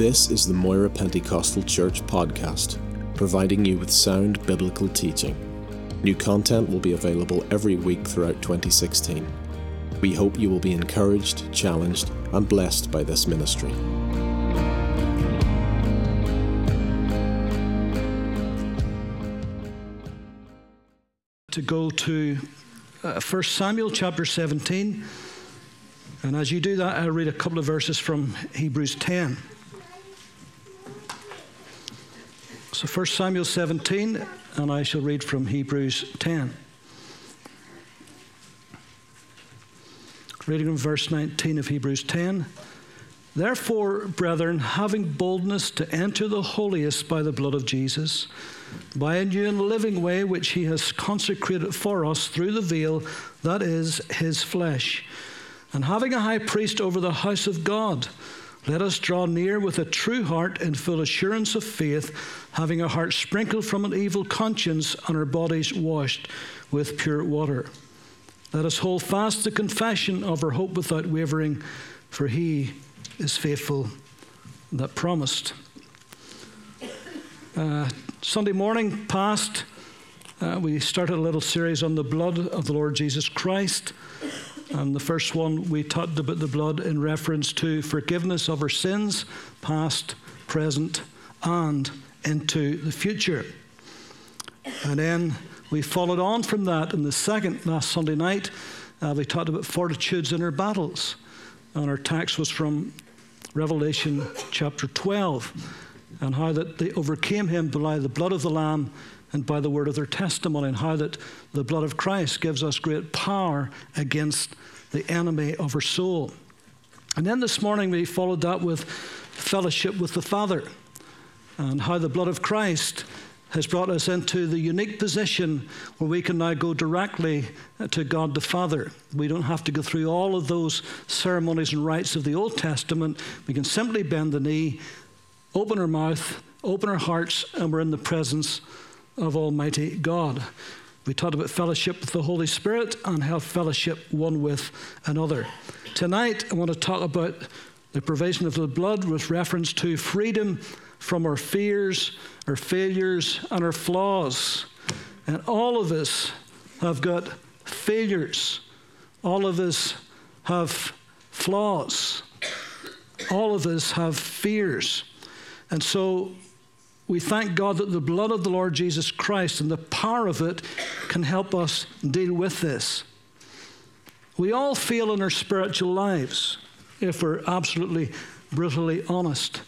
This is the Moira Pentecostal Church podcast, providing you with sound biblical teaching. New content will be available every week throughout 2016. We hope you will be encouraged, challenged, and blessed by this ministry. To go to uh, 1 Samuel chapter 17. And as you do that, I'll read a couple of verses from Hebrews 10. So 1 Samuel 17, and I shall read from Hebrews 10. Reading from verse 19 of Hebrews 10. Therefore, brethren, having boldness to enter the holiest by the blood of Jesus, by a new and living way which he has consecrated for us through the veil, that is, his flesh, and having a high priest over the house of God, let us draw near with a true heart in full assurance of faith, having our hearts sprinkled from an evil conscience and our bodies washed with pure water. Let us hold fast the confession of our hope without wavering, for he is faithful that promised. Uh, Sunday morning past, uh, we started a little series on the blood of the Lord Jesus Christ. And the first one, we talked about the blood in reference to forgiveness of our sins, past, present, and into the future. And then we followed on from that in the second, last Sunday night. Uh, we talked about fortitudes in our battles. And our text was from Revelation chapter 12, and how that they overcame him by the blood of the Lamb and by the word of their testimony, and how that the blood of Christ gives us great power against the enemy of our soul. And then this morning we followed that with fellowship with the Father, and how the blood of Christ has brought us into the unique position where we can now go directly to God the Father. We don't have to go through all of those ceremonies and rites of the Old Testament. We can simply bend the knee, open our mouth, open our hearts, and we're in the presence of Almighty God. We talked about fellowship with the Holy Spirit and have fellowship one with another. Tonight, I want to talk about the provision of the blood with reference to freedom from our fears, our failures, and our flaws. And all of us have got failures. All of us have flaws. All of us have fears. And so we thank God that the blood of the Lord Jesus Christ and the power of it can help us deal with this. We all feel in our spiritual lives, if we're absolutely brutally honest,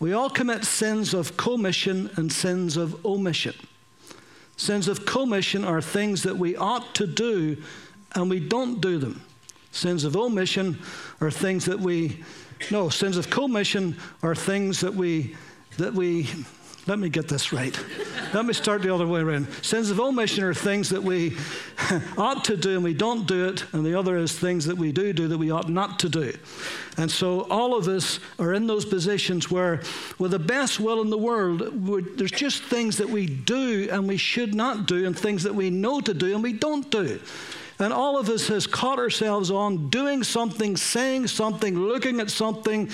we all commit sins of commission and sins of omission. Sins of commission are things that we ought to do and we don't do them. Sins of omission are things that we no, sins of commission are things that we that we let me get this right. Let me start the other way around. Sins of omission are things that we ought to do and we don't do it, and the other is things that we do do that we ought not to do. And so all of us are in those positions where, with the best will in the world, there's just things that we do and we should not do, and things that we know to do and we don't do. And all of us has caught ourselves on doing something, saying something, looking at something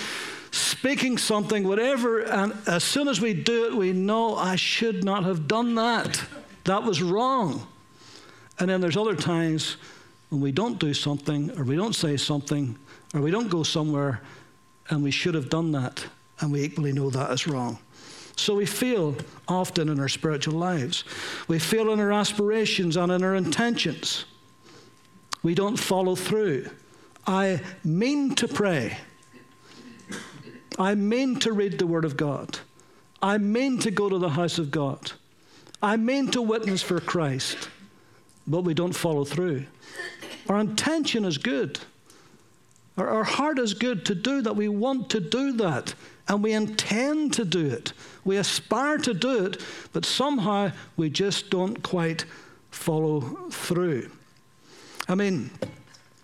speaking something, whatever, and as soon as we do it, we know I should not have done that. That was wrong. And then there's other times when we don't do something, or we don't say something, or we don't go somewhere, and we should have done that, and we equally know that is wrong. So we feel often in our spiritual lives. We feel in our aspirations and in our intentions. We don't follow through. I mean to pray. I mean to read the Word of God. I mean to go to the house of God. I mean to witness for Christ. But we don't follow through. Our intention is good. Our, our heart is good to do that. We want to do that. And we intend to do it. We aspire to do it, but somehow we just don't quite follow through. I mean,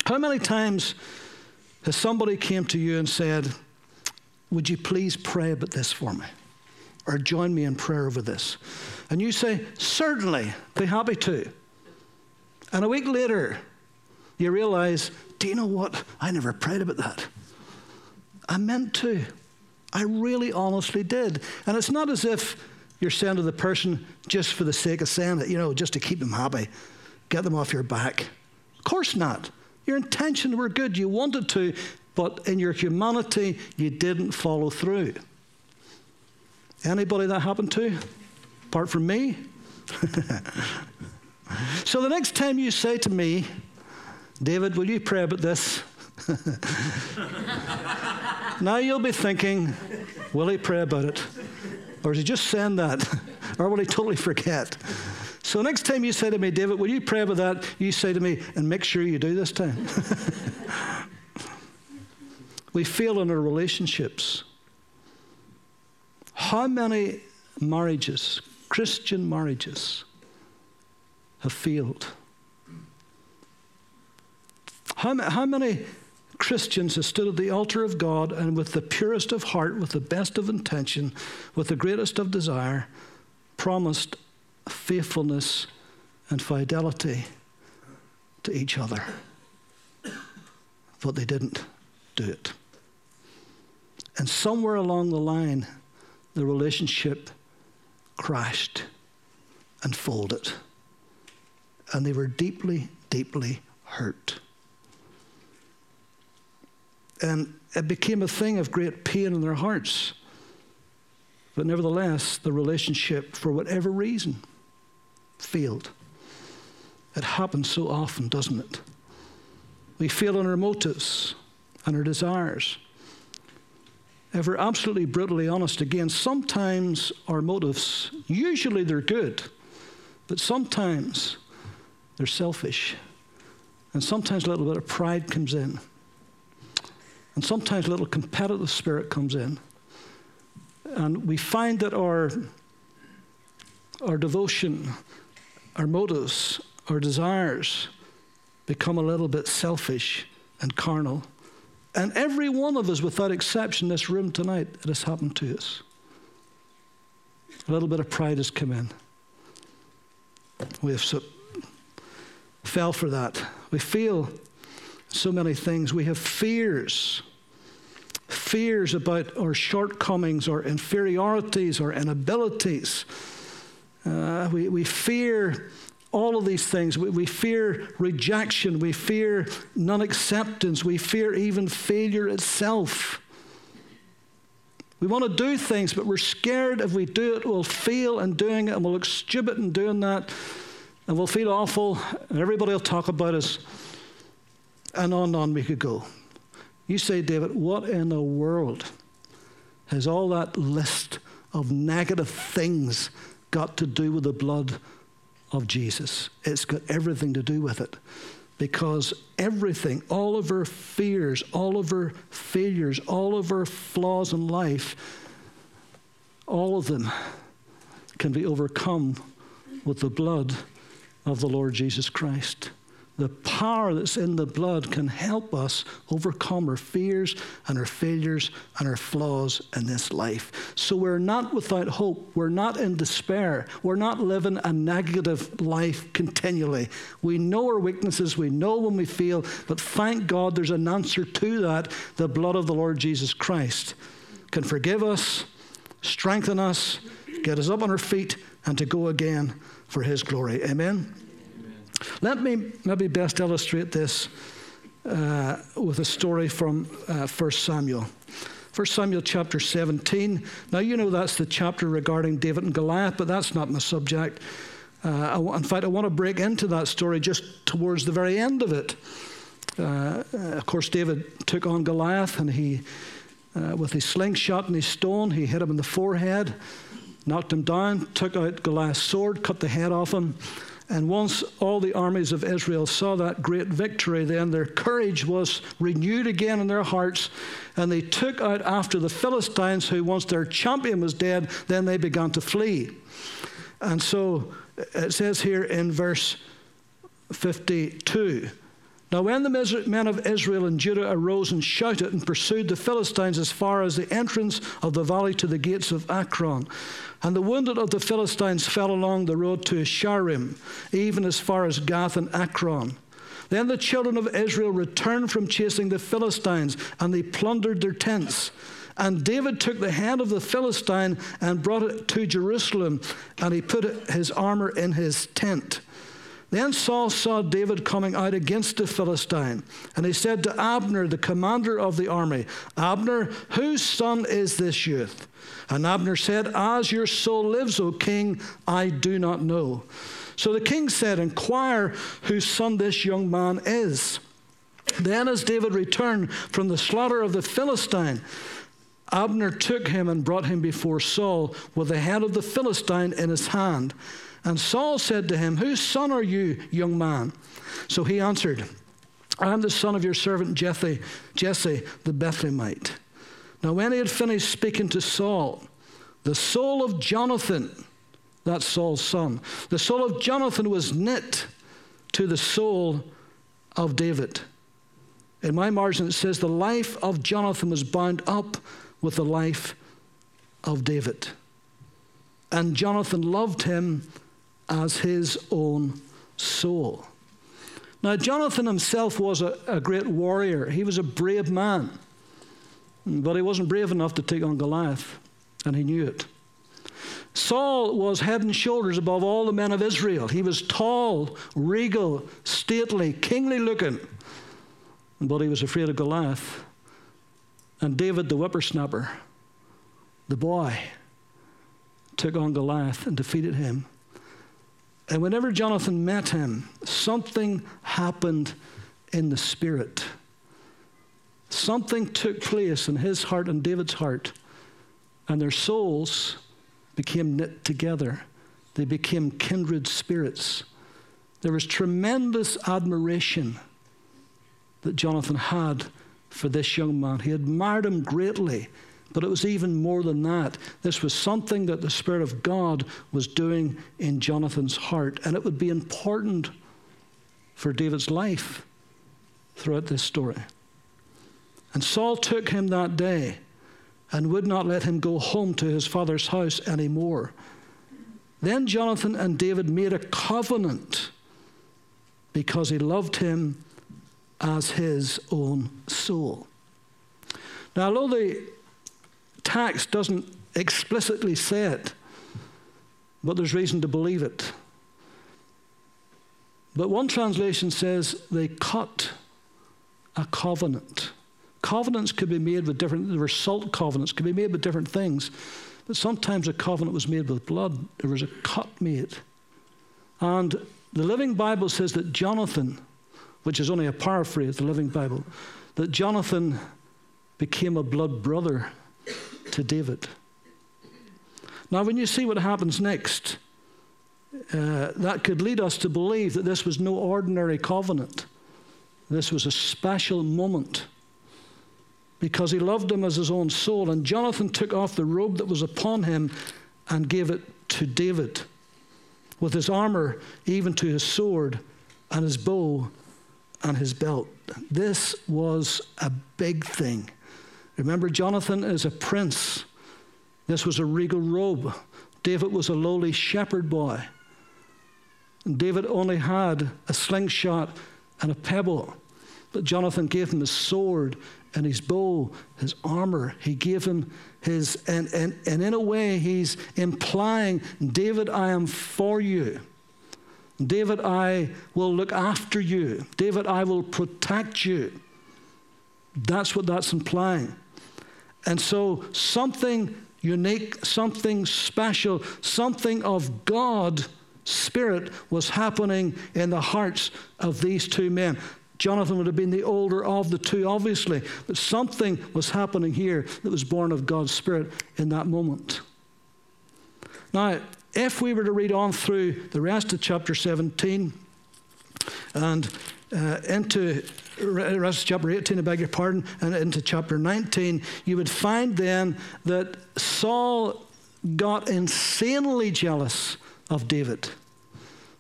how many times has somebody came to you and said, would you please pray about this for me? Or join me in prayer over this? And you say, Certainly, be happy to. And a week later, you realize, Do you know what? I never prayed about that. I meant to. I really honestly did. And it's not as if you're saying to the person just for the sake of saying it, you know, just to keep them happy, get them off your back. Of course not. Your intentions were good. You wanted to, but in your humanity, you didn't follow through. Anybody that happened to? Apart from me? so the next time you say to me, David, will you pray about this? now you'll be thinking, will he pray about it? Or is he just saying that? or will he totally forget? So next time you say to me, David, will you pray about that? You say to me, and make sure you do this time. We fail in our relationships. How many marriages, Christian marriages, have failed? How, how many Christians have stood at the altar of God and with the purest of heart, with the best of intention, with the greatest of desire, promised faithfulness and fidelity to each other. But they didn't do it. And somewhere along the line, the relationship crashed and folded. And they were deeply, deeply hurt. And it became a thing of great pain in their hearts. But nevertheless, the relationship, for whatever reason, failed. It happens so often, doesn't it? We fail in our motives and our desires. If we're absolutely brutally honest again, sometimes our motives, usually they're good, but sometimes they're selfish. And sometimes a little bit of pride comes in. And sometimes a little competitive spirit comes in. And we find that our, our devotion, our motives, our desires become a little bit selfish and carnal. And every one of us, without exception, this room tonight, it has happened to us. A little bit of pride has come in. We have so, fell for that. We feel so many things. We have fears. Fears about our shortcomings, our inferiorities, our inabilities. Uh, we, we fear all of these things. We, we fear rejection. We fear non acceptance. We fear even failure itself. We want to do things, but we're scared if we do it, we'll fail in doing it and we'll look stupid in doing that and we'll feel awful and everybody will talk about us and on and on we could go. You say, David, what in the world has all that list of negative things got to do with the blood of Jesus? It's got everything to do with it. Because everything, all of our fears, all of our failures, all of our flaws in life, all of them can be overcome with the blood of the Lord Jesus Christ the power that's in the blood can help us overcome our fears and our failures and our flaws in this life. So we're not without hope. We're not in despair. We're not living a negative life continually. We know our weaknesses, we know when we fail. but thank God there's an answer to that. The blood of the Lord Jesus Christ can forgive us, strengthen us, get us up on our feet, and to go again for His glory. Amen. Let me maybe best illustrate this uh, with a story from uh, 1 Samuel. 1 Samuel chapter 17. Now, you know that's the chapter regarding David and Goliath, but that's not my subject. Uh, in fact, I want to break into that story just towards the very end of it. Uh, of course, David took on Goliath, and he, uh, with his slingshot and his stone, he hit him in the forehead, knocked him down, took out Goliath's sword, cut the head off him, and once all the armies of Israel saw that great victory, then their courage was renewed again in their hearts, and they took out after the Philistines, who once their champion was dead, then they began to flee. And so it says here in verse 52 Now, when the men of Israel and Judah arose and shouted and pursued the Philistines as far as the entrance of the valley to the gates of Ekron, and the wounded of the Philistines fell along the road to Shaaraim, even as far as Gath and Ekron. Then the children of Israel returned from chasing the Philistines, and they plundered their tents. And David took the head of the Philistine and brought it to Jerusalem, and he put his armor in his tent. Then Saul saw David coming out against the Philistine, and he said to Abner, the commander of the army, Abner, whose son is this youth? And Abner said, As your soul lives, O king, I do not know. So the king said, Inquire whose son this young man is. Then, as David returned from the slaughter of the Philistine, Abner took him and brought him before Saul with the head of the Philistine in his hand. And Saul said to him, Whose son are you, young man? So he answered, I am the son of your servant Jesse, Jesse the Bethlehemite. Now, when he had finished speaking to Saul, the soul of Jonathan, that's Saul's son, the soul of Jonathan was knit to the soul of David. In my margin, it says, The life of Jonathan was bound up with the life of David. And Jonathan loved him as his own soul. Now, Jonathan himself was a, a, great warrior. He was a brave man, but he wasn't brave enough to take on Goliath, and he knew it. Saul was head and shoulders above all the men of Israel. He was tall, regal, stately, kingly looking, but he was afraid of Goliath. And David, the whippersnapper, the boy, took on Goliath and defeated him. And whenever Jonathan met him, something happened in the spirit. Something took place in his heart and David's heart, and their souls became knit together. They became kindred spirits. There was tremendous admiration that Jonathan had for this young man. He admired him greatly but it was even more than that. This was something that the Spirit of God was doing in Jonathan's heart, and it would be important for David's life throughout this story. And Saul took him that day and would not let him go home to his father's house anymore. Then Jonathan and David made a covenant because he loved him as his own soul. Now, although the text doesn't explicitly say it, but there's reason to believe it. But one translation says they cut a covenant. Covenants could be made with different, there were salt covenants, could be made with different things. But sometimes a covenant was made with blood. There was a cut made. And the Living Bible says that Jonathan, which is only a paraphrase, the Living Bible, that Jonathan became a blood brother to David. Now, when you see what happens next, uh, that could lead us to believe that this was no ordinary covenant. This was a special moment because he loved him as his own soul. And Jonathan took off the robe that was upon him and gave it to David, with his armor, even to his sword, and his bow and his belt. This was a big thing. Remember, Jonathan is a prince. This was a regal robe. David was a lowly shepherd boy. And David only had a slingshot and a pebble. But Jonathan gave him his sword and his bow, his armor. He gave him his, and, and, and in a way, he's implying, David, I am for you. David, I will look after you. David, I will protect you. That's what that's implying. And so, something unique, something special, something of God spirit was happening in the hearts of these two men. Jonathan would have been the older of the two, obviously, but something was happening here that was born of God's Spirit in that moment. Now, if we were to read on through the rest of chapter 17 and uh, into of chapter 18, I beg your pardon, and into chapter 19, you would find then that Saul got insanely jealous of David.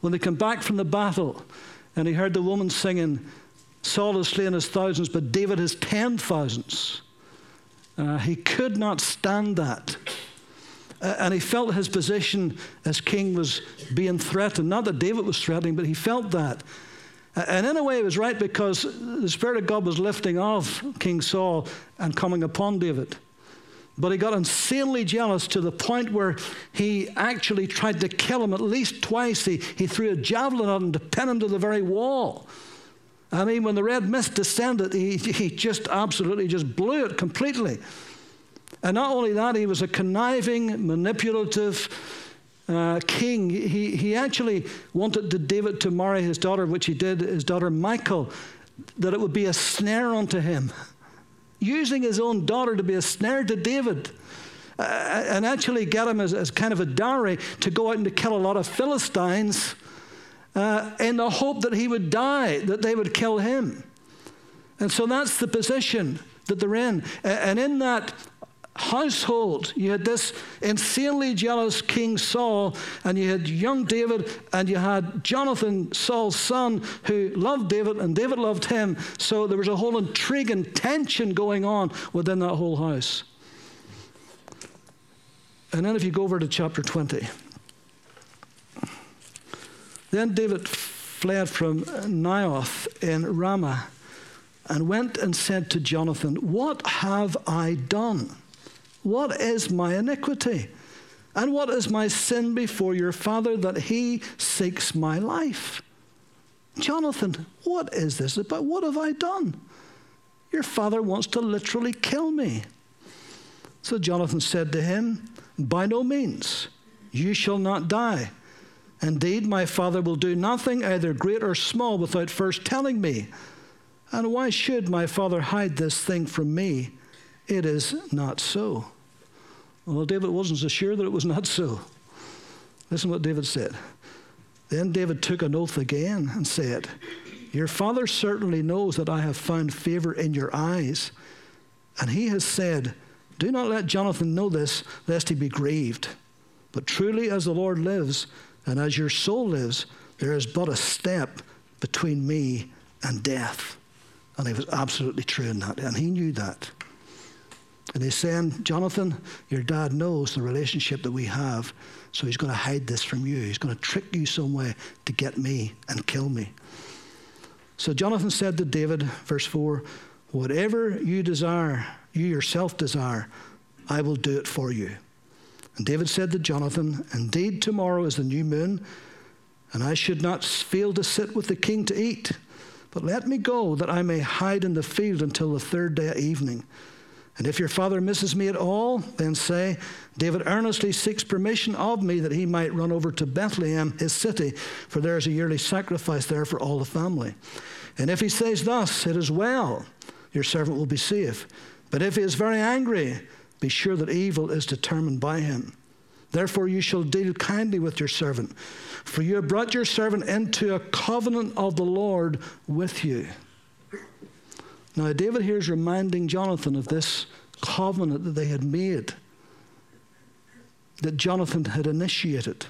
When they come back from the battle and he heard the woman singing, Saul has slain his thousands, but David has ten thousands. Uh, he could not stand that. And he felt his position as king was being threatened. Not that David was threatening, but he felt that. And in a way, it was right because the Spirit of God was lifting off King Saul and coming upon David. But he got insanely jealous to the point where he actually tried to kill him at least twice. He, he threw a javelin at him to pin him to the very wall. I mean, when the red mist descended, he, he just absolutely just blew it completely. And not only that, he was a conniving, manipulative uh, king. He, he actually wanted David to marry his daughter, which he did, his daughter Michal, that it would be a snare unto him using his own daughter to be a snare to David. Uh, and actually get him as, as, kind of a dowry to go out and to kill a lot of Philistines uh, in the hope that he would die, that they would kill him. And so that's the position that they're in. And in that household. You had this insanely jealous King Saul, and you had young David, and you had Jonathan, Saul's son, who loved David, and David loved him. So there was a whole intrigue and tension going on within that whole house. And then if you go over to chapter 20, then David fled from Naioth in Ramah and went and said to Jonathan, What have I done? What is my iniquity? And what is my sin before your father that he seeks my life? Jonathan, what is this about? What have I done? Your father wants to literally kill me. So Jonathan said to him, By no means, you shall not die. Indeed, my father will do nothing, either great or small, without first telling me. And why should my father hide this thing from me? It is not so. Well, David wasn't so sure that it was not so. Listen to what David said. Then David took an oath again and said, Your father certainly knows that I have found favor in your eyes. And he has said, Do not let Jonathan know this, lest he be grieved. But truly, as the Lord lives, and as your soul lives, there is but a step between me and death. And he was absolutely true in that, and he knew that. And he's saying, Jonathan, your dad knows the relationship that we have, so he's going to hide this from you. He's going to trick you some way to get me and kill me. So Jonathan said to David, verse 4, Whatever you desire, you yourself desire, I will do it for you. And David said to Jonathan, Indeed, tomorrow is the new moon, and I should not fail to sit with the king to eat. But let me go that I may hide in the field until the third day evening. And if your father misses me at all, then say, David earnestly seeks permission of me that he might run over to Bethlehem, his city, for there is a yearly sacrifice there for all the family. And if he says thus, it is well, your servant will be safe. But if he is very angry, be sure that evil is determined by him. Therefore, you shall deal kindly with your servant, for you have brought your servant into a covenant of the Lord with you. Now, David here is reminding Jonathan of this covenant that they had made, that Jonathan had initiated.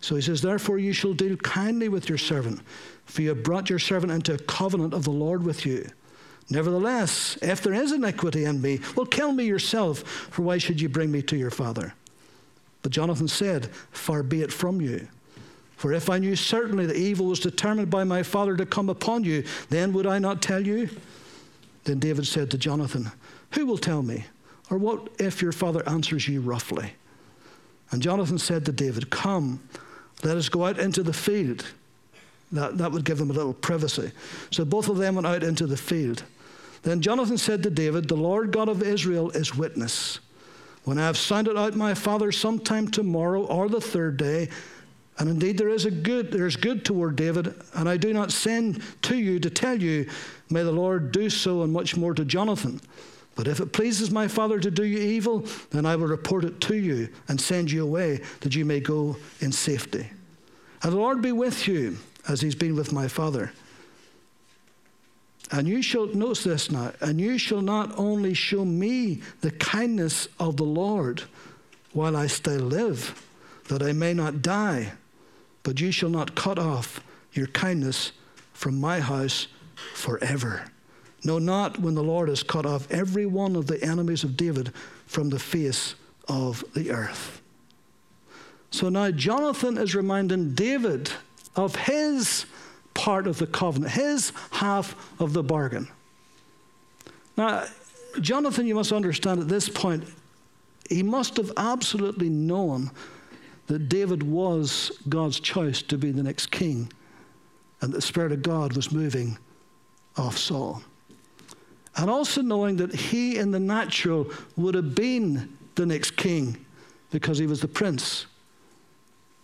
So he says, Therefore, you shall deal kindly with your servant, for you have brought your servant into a covenant of the Lord with you. Nevertheless, if there is iniquity in me, well, kill me yourself, for why should you bring me to your father? But Jonathan said, Far be it from you. For if I knew certainly that evil was determined by my father to come upon you, then would I not tell you? Then David said to Jonathan, Who will tell me? Or what if your father answers you roughly? And Jonathan said to David, Come, let us go out into the field. That, that would give them a little privacy. So both of them went out into the field. Then Jonathan said to David, The Lord God of Israel is witness. When I have sounded out my father sometime tomorrow or the third day, and indeed, there is a good, there is good toward David, and I do not send to you to tell you, may the Lord do so and much more to Jonathan. But if it pleases my father to do you evil, then I will report it to you and send you away that you may go in safety. And the Lord be with you as he's been with my father. And you shall, notice this now, and you shall not only show me the kindness of the Lord while I still live, that I may not die but you shall not cut off your kindness from my house forever. No, not when the Lord has cut off every one of the enemies of David from the face of the earth. So now Jonathan is reminding David of his part of the covenant, his half of the bargain. Now, Jonathan, you must understand at this point, he must have absolutely known that David was God's choice to be the next king and that the Spirit of God was moving off Saul. And also knowing that he in the natural would have been the next king because he was the prince.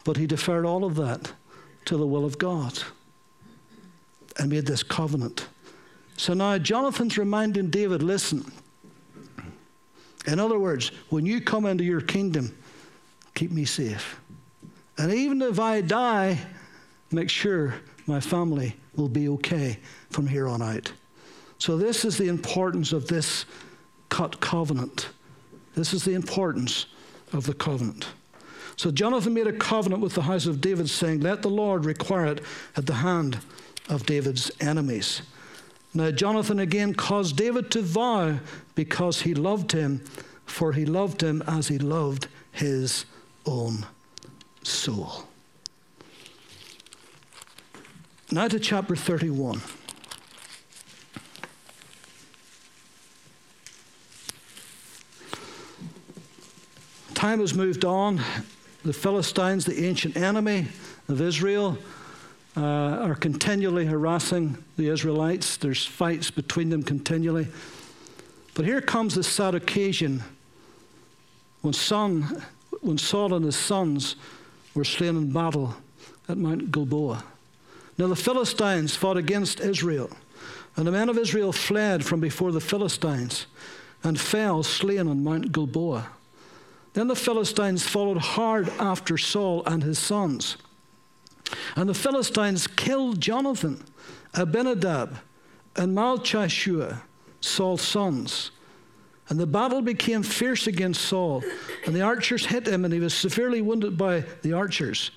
But he deferred all of that to the will of God and made this covenant. So now Jonathan's reminding David listen, in other words, when you come into your kingdom, keep me safe. And even if I die, make sure my family will be okay from here on out. So, this is the importance of this cut covenant. This is the importance of the covenant. So, Jonathan made a covenant with the house of David, saying, Let the Lord require it at the hand of David's enemies. Now, Jonathan again caused David to vow because he loved him, for he loved him as he loved his own soul. Now to chapter 31. Time has moved on. The Philistines, the ancient enemy of Israel, uh, are continually harassing the Israelites. There's fights between them continually. But here comes the sad occasion when, son, when Saul and his sons were slain in battle at Mount Gilboa. Now the Philistines fought against Israel, and the men of Israel fled from before the Philistines and fell slain on Mount Gilboa. Then the Philistines followed hard after Saul and his sons. And the Philistines killed Jonathan, Abinadab, and Malchishua, Saul's sons. And the battle became fierce against Saul, and the archers hit him, and he was severely wounded by the archers.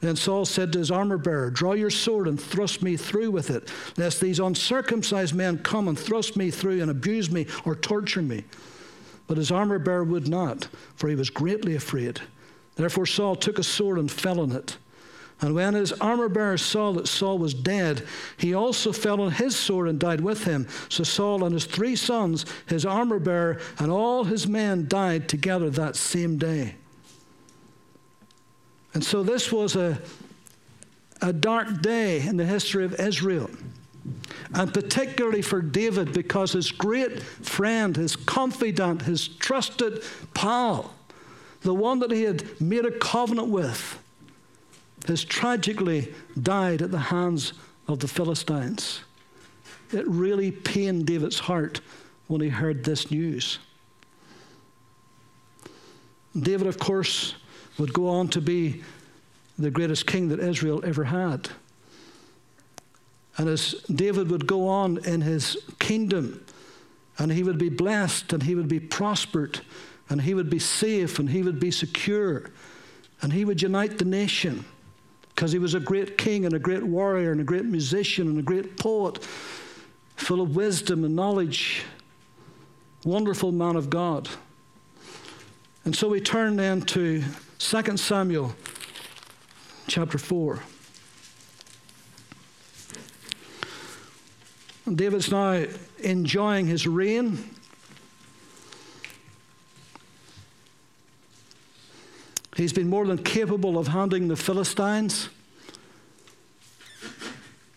Then Saul said to his armor bearer, Draw your sword and thrust me through with it, lest these uncircumcised men come and thrust me through and abuse me or torture me. But his armor bearer would not, for he was greatly afraid. Therefore Saul took a sword and fell on it. And when his armor bearer saw that Saul was dead, he also fell on his sword and died with him. So Saul and his three sons, his armor bearer, and all his men died together that same day. And so this was a, a dark day in the history of Israel. And particularly for David, because his great friend, his confidant, his trusted pal, the one that he had made a covenant with, has tragically died at the hands of the Philistines. It really pained David's heart when he heard this news. David, of course, would go on to be the greatest king that Israel ever had. And as David would go on in his kingdom, and he would be blessed, and he would be prospered, and he would be safe, and he would be secure, and he would unite the nation because he was a great king and a great warrior and a great musician and a great poet, full of wisdom and knowledge, wonderful man of God. And so we turn then to 2 Samuel chapter 4. And David's now enjoying his reign. He's been more than capable of handling the Philistines.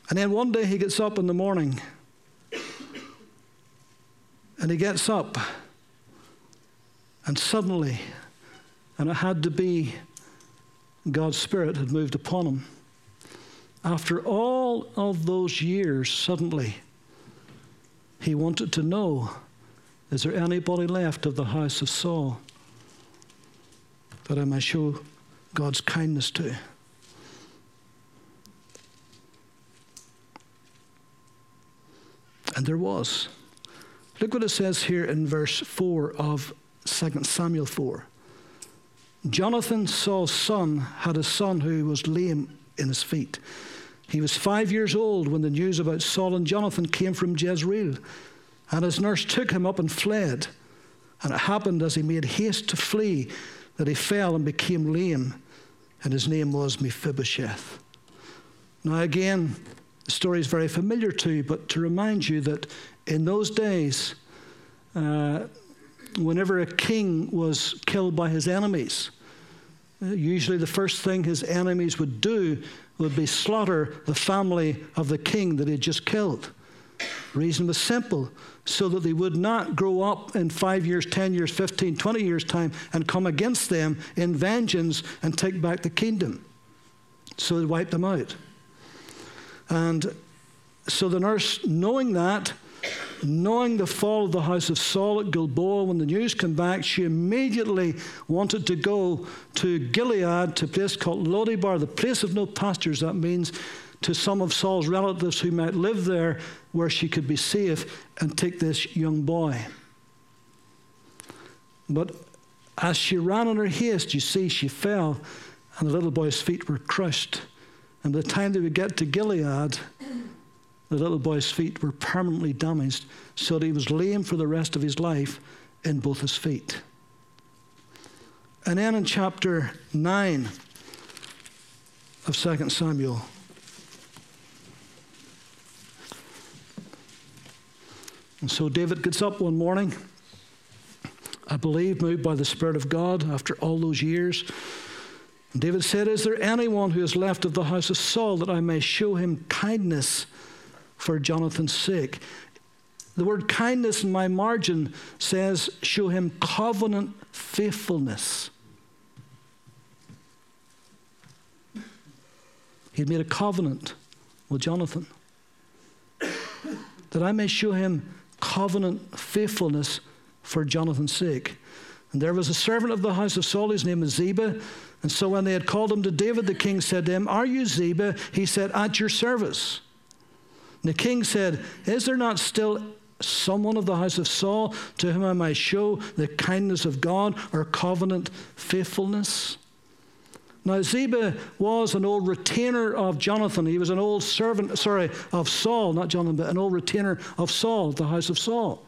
And then one day he gets up in the morning and he gets up and suddenly, and it had to be God's Spirit had moved upon him. After all of those years, suddenly, he wanted to know is there anybody left of the house of Saul? That I may show God's kindness to. And there was. Look what it says here in verse 4 of 2 Samuel 4. Jonathan, Saul's son, had a son who was lame in his feet. He was five years old when the news about Saul and Jonathan came from Jezreel. And his nurse took him up and fled. And it happened as he made haste to flee that he fell and became lame, and his name was Mephibosheth. Now, again, the story is very familiar to you, but to remind you that in those days, uh, whenever a king was killed by his enemies, uh, usually the first thing his enemies would do would be slaughter the family of the king that he had just killed. Reason was simple so that they would not grow up in five years, 10 years, 15, 20 years' time and come against them in vengeance and take back the kingdom. So they wiped them out. And so the nurse, knowing that, knowing the fall of the house of Saul at Gilboa, when the news came back, she immediately wanted to go to Gilead, to a place called Lodebar, the place of no pastures. That means to some of Saul's relatives who might live there where she could be safe and take this young boy. But as she ran in her haste, you see, she fell, and the little boy's feet were crushed. And by the time they would get to Gilead, the little boy's feet were permanently damaged, so that he was lame for the rest of his life in both his feet. And then in chapter 9 of 2 Samuel, And so David gets up one morning, I believe, moved by the Spirit of God after all those years. And David said, Is there anyone who is left of the house of Saul that I may show him kindness for Jonathan's sake? The word kindness in my margin says, Show him covenant faithfulness. He had made a covenant with Jonathan that I may show him covenant faithfulness for Jonathan's sake. And there was a servant of the house of Saul, his name was Ziba. And so when they had called him to David, the king said to him, Are you Ziba? He said, At your service. And the king said, Is there not still someone of the house of Saul to whom I might show the kindness of God or covenant faithfulness? Now, Ziba was an old retainer of Jonathan. He was an old servant, sorry, of Saul, not Jonathan, but an old retainer of Saul, the house of Saul.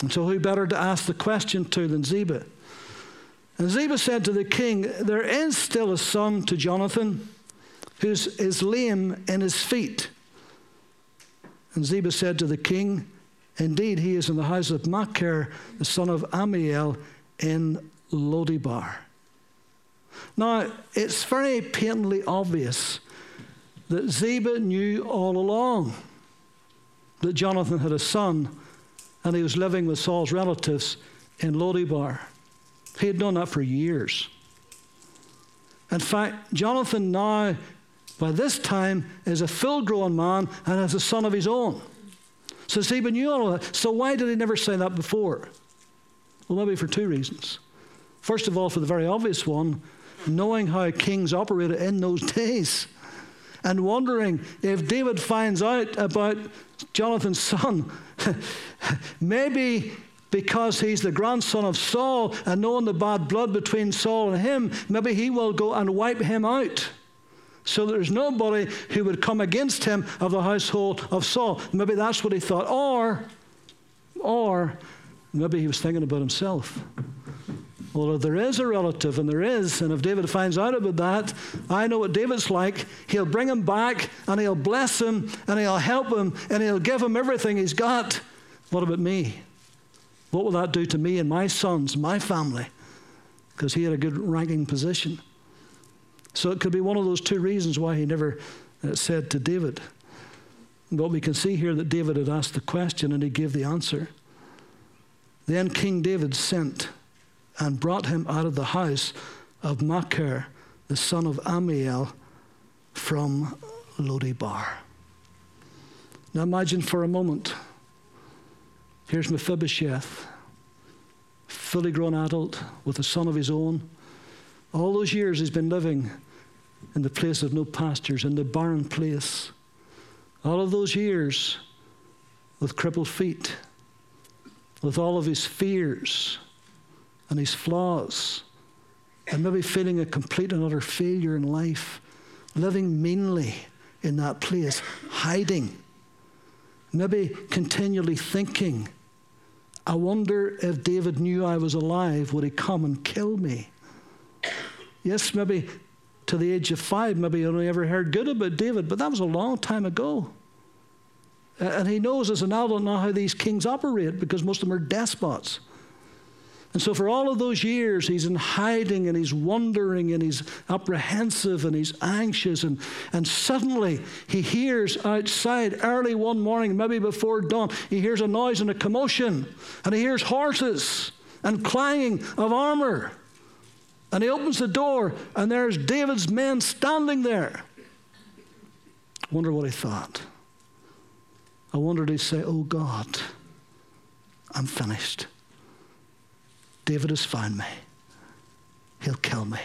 And so, who better to ask the question to than Ziba? And Ziba said to the king, There is still a son to Jonathan who is lame in his feet. And Ziba said to the king, Indeed, he is in the house of Machir, the son of Amiel, in Lodebar. Now, it's very patently obvious that Ziba knew all along that Jonathan had a son and he was living with Saul's relatives in Lodebar. He had known that for years. In fact, Jonathan now, by this time, is a full grown man and has a son of his own. So Ziba knew all of that. So why did he never say that before? Well, maybe for two reasons. First of all, for the very obvious one, knowing how kings operated in those days and wondering if David finds out about Jonathan's son, maybe because he's the grandson of Saul and knowing the bad blood between Saul and him, maybe he will go and wipe him out. So there's nobody who would come against him of the household of Saul. Maybe that's what he thought. Or, or maybe he was thinking about himself. Well, if there is a relative, and there is, and if David finds out about that, I know what David's like. He'll bring him back, and he'll bless him, and he'll help him, and he'll give him everything he's got. What about me? What will that do to me and my sons, my family? Because he had a good ranking position. So it could be one of those two reasons why he never uh, said to David. But we can see here that David had asked the question and he gave the answer. Then King David sent and brought him out of the house of Machir, the son of Amiel, from Lodebar. Now imagine for a moment. Here's Mephibosheth, fully grown adult with a son of his own. All those years he's been living in the place of no pastures, in the barren place. All of those years with crippled feet, with all of his fears and his flaws, and maybe feeling a complete and utter failure in life, living meanly in that place, hiding, maybe continually thinking, I wonder if David knew I was alive, would he come and kill me? Yes, maybe to the age of five, maybe he only ever heard good about David, but that was a long time ago. And he knows as an adult now how these kings operate because most of them are despots. And so, for all of those years, he's in hiding and he's wondering and he's apprehensive and he's anxious. And, and suddenly, he hears outside early one morning, maybe before dawn, he hears a noise and a commotion. And he hears horses and clanging of armor. And he opens the door, and there's David's men standing there. I wonder what he thought. I wonder did he say, Oh God, I'm finished. David has found me. He'll kill me.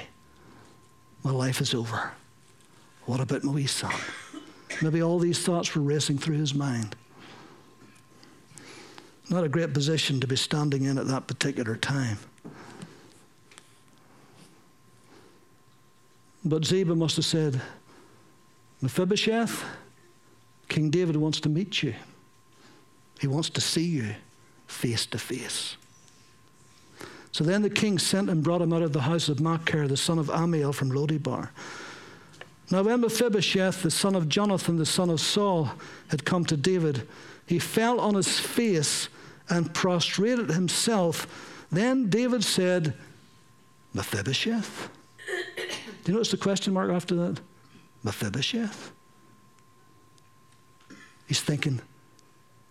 My life is over. What about my wee son? Maybe all these thoughts were racing through his mind. Not a great position to be standing in at that particular time. But Ziba must have said, Mephibosheth, King David wants to meet you. He wants to see you face to face. So then the king sent and brought him out of the house of Machir, the son of Ammiel from Lodebar. Now, when Mephibosheth, the son of Jonathan, the son of Saul, had come to David, he fell on his face and prostrated himself. Then David said, Mephibosheth? Do you notice the question mark after that? Mephibosheth? He's thinking,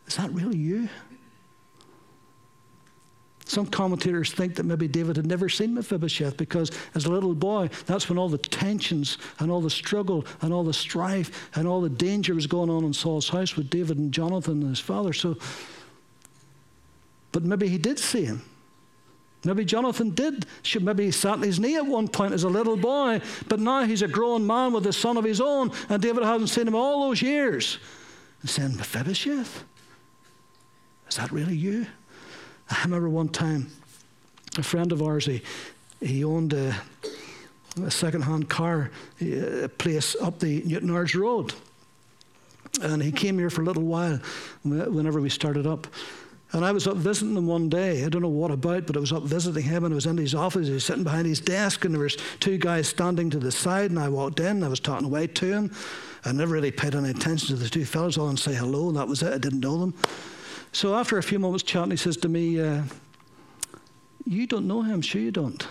is that really you? Some commentators think that maybe David had never seen Mephibosheth because, as a little boy, that's when all the tensions and all the struggle and all the strife and all the danger was going on in Saul's house with David and Jonathan and his father. So, but maybe he did see him. Maybe Jonathan did. Maybe he sat on his knee at one point as a little boy, but now he's a grown man with a son of his own, and David hasn't seen him all those years. And saying, Mephibosheth, is that really you? I remember one time, a friend of ours, he, he owned a, a second-hand car a place up the Newtownards Road. And he came here for a little while whenever we started up. And I was up visiting him one day. I don't know what about, but I was up visiting him and I was in his office. He was sitting behind his desk and there was two guys standing to the side and I walked in. I was talking away to him. I never really paid any attention to the two fellows. All and say hello and that was it. I didn't know them. So after a few moments chatting, he says to me, uh, You don't know him, sure you don't.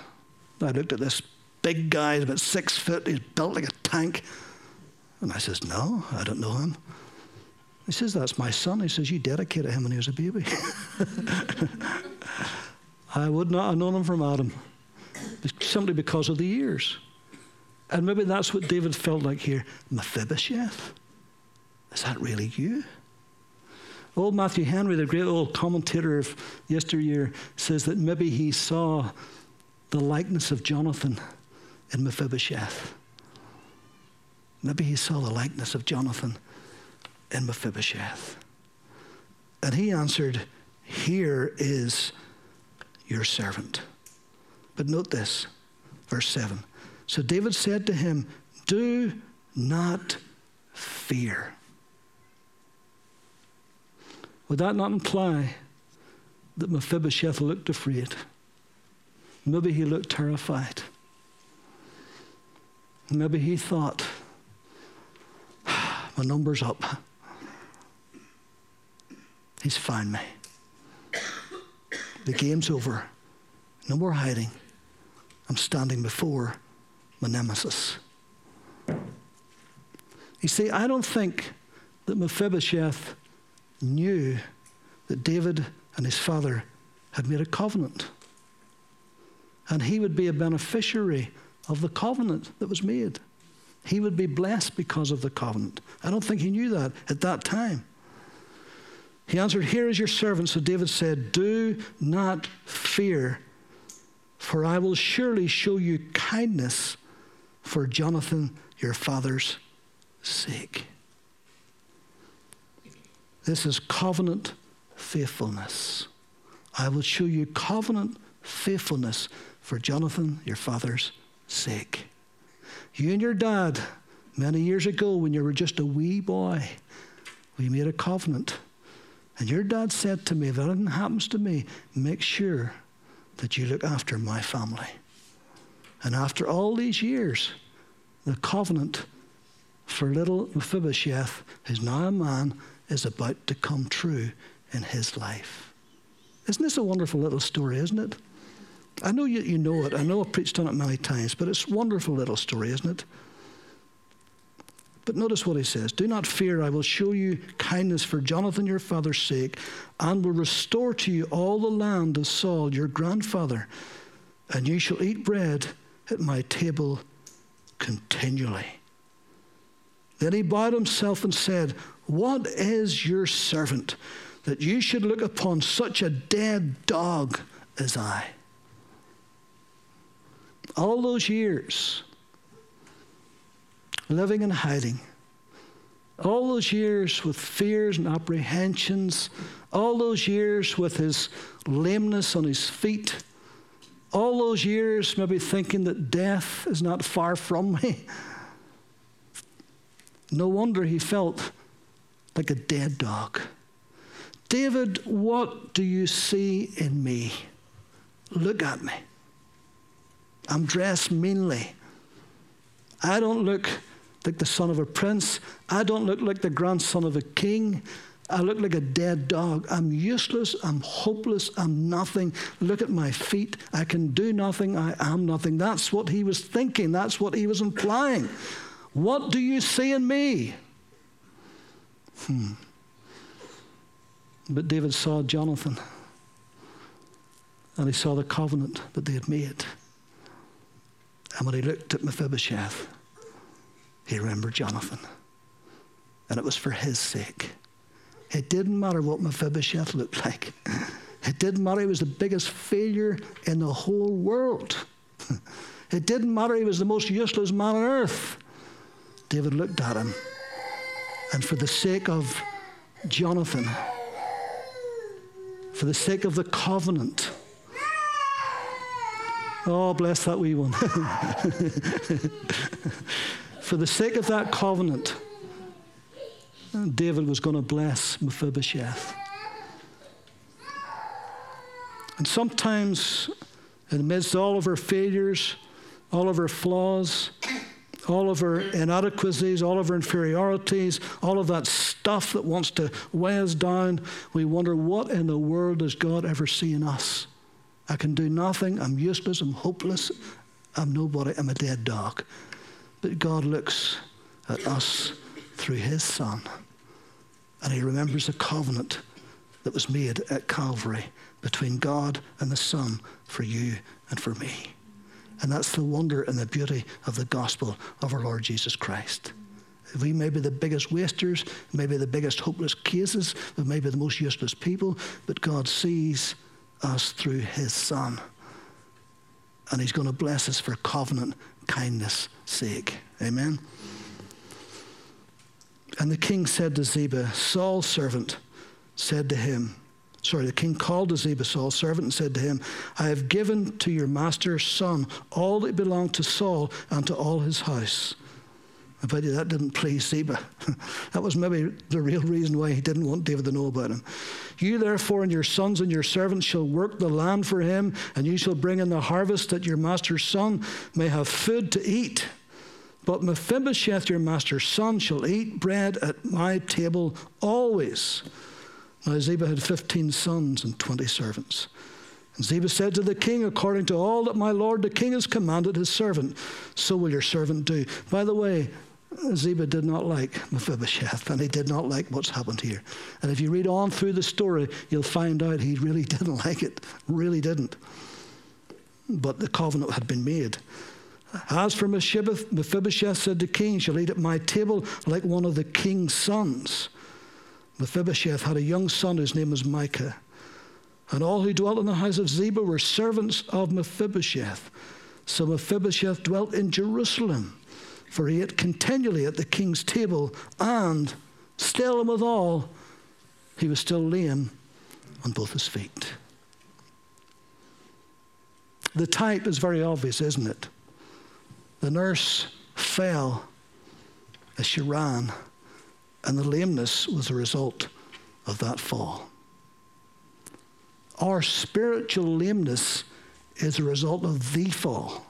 I looked at this big guy, about six foot, he's built like a tank. And I says, No, I don't know him. He says, That's my son. He says, You dedicated him when he was a baby. I would not have known him from Adam, simply because of the years. And maybe that's what David felt like here. Mephibosheth? Is that really you? Old Matthew Henry, the great old commentator of yesteryear, says that maybe he saw the likeness of Jonathan in Mephibosheth. Maybe he saw the likeness of Jonathan in Mephibosheth. And he answered, Here is your servant. But note this, verse 7. So David said to him, Do not fear. Would that not imply that Mephibosheth looked afraid? Maybe he looked terrified. Maybe he thought, ah, my number's up. He's found me. The game's over. No more hiding. I'm standing before my nemesis. You see, I don't think that Mephibosheth knew that David and his father had made a covenant. And he would be a beneficiary of the covenant that was made. He would be blessed because of the covenant. I don't think he knew that at that time. He answered, Here is your servant. So David said, Do not fear, for I will surely show you kindness for Jonathan your father's sake. This is covenant faithfulness. I will show you covenant faithfulness for Jonathan, your father's sake. You and your dad, many years ago when you were just a wee boy, we made a covenant. And your dad said to me, if anything happens to me, make sure that you look after my family. And after all these years, the covenant for little Mephibosheth, who's now a man, is about to come true in his life. Isn't this a wonderful little story, isn't it? I know you, you know it. I know I've preached on it many times, but it's a wonderful little story, isn't it? But notice what he says Do not fear, I will show you kindness for Jonathan your father's sake, and will restore to you all the land of Saul your grandfather, and you shall eat bread at my table continually. Then he bowed himself and said, What is your servant that you should look upon such a dead dog as I? All those years living and hiding, all those years with fears and apprehensions, all those years with his lameness on his feet, all those years maybe thinking that death is not far from me. No wonder he felt like a dead dog. David, what do you see in me? Look at me. I'm dressed meanly. I don't look like the son of a prince. I don't look like the grandson of a king. I look like a dead dog. I'm useless. I'm hopeless. I'm nothing. Look at my feet. I can do nothing. I am nothing. That's what he was thinking. That's what he was implying. What do you see in me? Hmm. But David saw Jonathan and he saw the covenant that they had made. And when he looked at Mephibosheth, he remembered Jonathan. And it was for his sake. It didn't matter what Mephibosheth looked like. It didn't matter he was the biggest failure in the whole world. It didn't matter he was the most useless man on earth. David looked at him. And for the sake of Jonathan, for the sake of the covenant, oh, bless that wee one. for the sake of that covenant, David was going to bless Mephibosheth. And sometimes, in the midst of all of our failures, all of our flaws, all of our inadequacies, all of our inferiorities, all of that stuff that wants to weigh us down, we wonder what in the world does God ever see in us? I can do nothing. I'm useless. I'm hopeless. I'm nobody. I'm a dead dog. But God looks at us through His Son, and He remembers the covenant that was made at Calvary between God and the Son for you and for me. And that's the wonder and the beauty of the gospel of our Lord Jesus Christ. We may be the biggest wasters, maybe the biggest hopeless cases, we may be the most useless people, but God sees us through His Son. And He's going to bless us for covenant kindness sake. Amen. And the king said to Ziba, Saul's servant said to him, sorry, the king called to Ziba, Saul's servant, and said to him, I have given to your master's son all that belonged to Saul and to all his house. I bet you that didn't please Ziba. that was maybe the real reason why he didn't want David to know about him. You therefore and your sons and your servants shall work the land for him, and you shall bring in the harvest that your master's son may have food to eat. But Mephibosheth, your master's son, shall eat bread at my table always. Now Ziba had 15 sons and 20 servants. And Ziba said to the king, According to all that my lord the king has commanded his servant, so will your servant do. By the way, Ziba did not like Mephibosheth, and he did not like what's happened here. And if you read on through the story, you'll find out he really didn't like it, really didn't. But the covenant had been made. As for Mephibosheth, Mephibosheth said to the king, shall eat at my table like one of the king's sons. Mephibosheth had a young son whose name was Micah. And all who dwelt in the house of Ziba were servants of Mephibosheth. So Mephibosheth dwelt in Jerusalem, for he ate continually at the king's table, and still and withal, he was still lame on both his feet. The type is very obvious, isn't it? The nurse fell as she ran, and the lameness was a result of that fall. Our spiritual lameness is a result of the fall.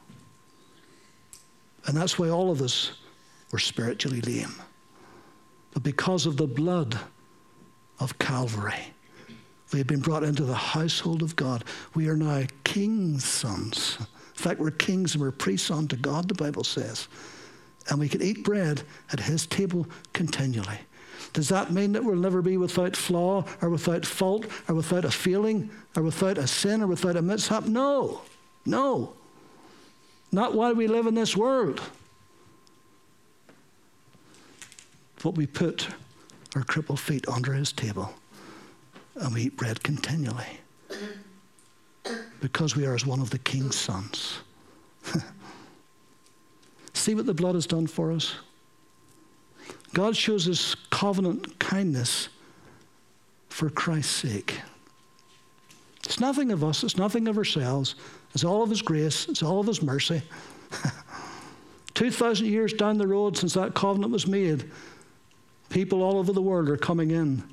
And that's why all of us were spiritually lame. But because of the blood of Calvary. We have been brought into the household of God. We are now king's sons. In fact, we're kings and we're priests unto God, the Bible says. And we can eat bread at his table continually. Does that mean that we'll never be without flaw or without fault or without a feeling or without a sin or without a mishap? No. No. Not while we live in this world. But we put our crippled feet under his table and we eat bread continually because we are as one of the king's sons. See what the blood has done for us? God shows his covenant kindness for Christ's sake. It's nothing of us, it's nothing of ourselves. It's all of his grace, it's all of his mercy. 2,000 years down the road since that covenant was made, people all over the world are coming in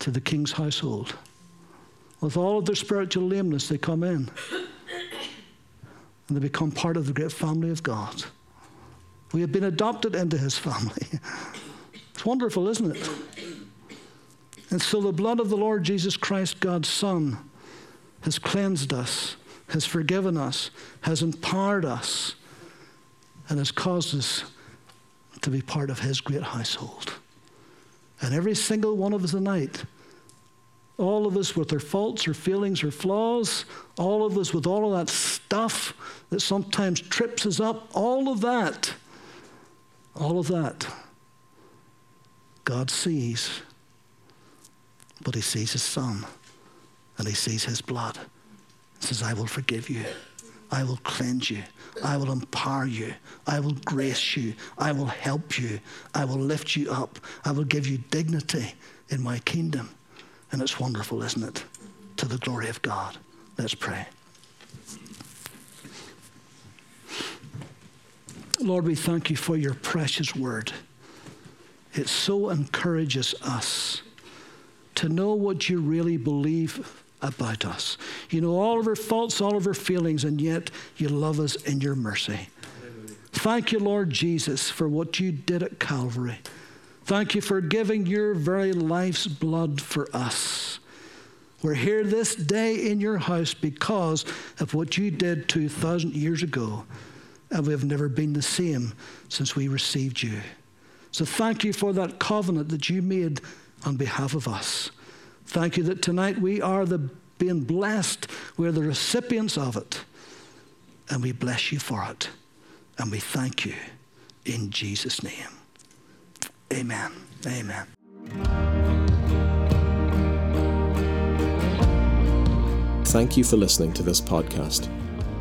to the king's household. With all of their spiritual lameness, they come in and they become part of the great family of God. We have been adopted into his family. it's wonderful, isn't it? And so the blood of the Lord Jesus Christ, God's Son, has cleansed us, has forgiven us, has empowered us, and has caused us to be part of his great household. And every single one of us tonight, all of us with our faults, our feelings, our flaws, all of us with all of that stuff that sometimes trips us up, all of that, all of that, God sees. But He sees His Son and He sees His blood. He says, I will forgive you. I will cleanse you. I will empower you. I will grace you. I will help you. I will lift you up. I will give you dignity in my kingdom. And it's wonderful, isn't it? To the glory of God. Let's pray. Lord, we thank you for your precious word. It so encourages us to know what you really believe about us. You know all of our faults, all of our feelings, and yet you love us in your mercy. Thank you, Lord Jesus, for what you did at Calvary. Thank you for giving your very life's blood for us. We're here this day in your house because of what you did 2,000 years ago, and we've never been the same since we received you. So thank you for that covenant that you made on behalf of us. Thank you that tonight we are the being blessed, we're the recipients of it, and we bless you for it. And we thank you in Jesus' name. Amen. Amen. Thank you for listening to this podcast.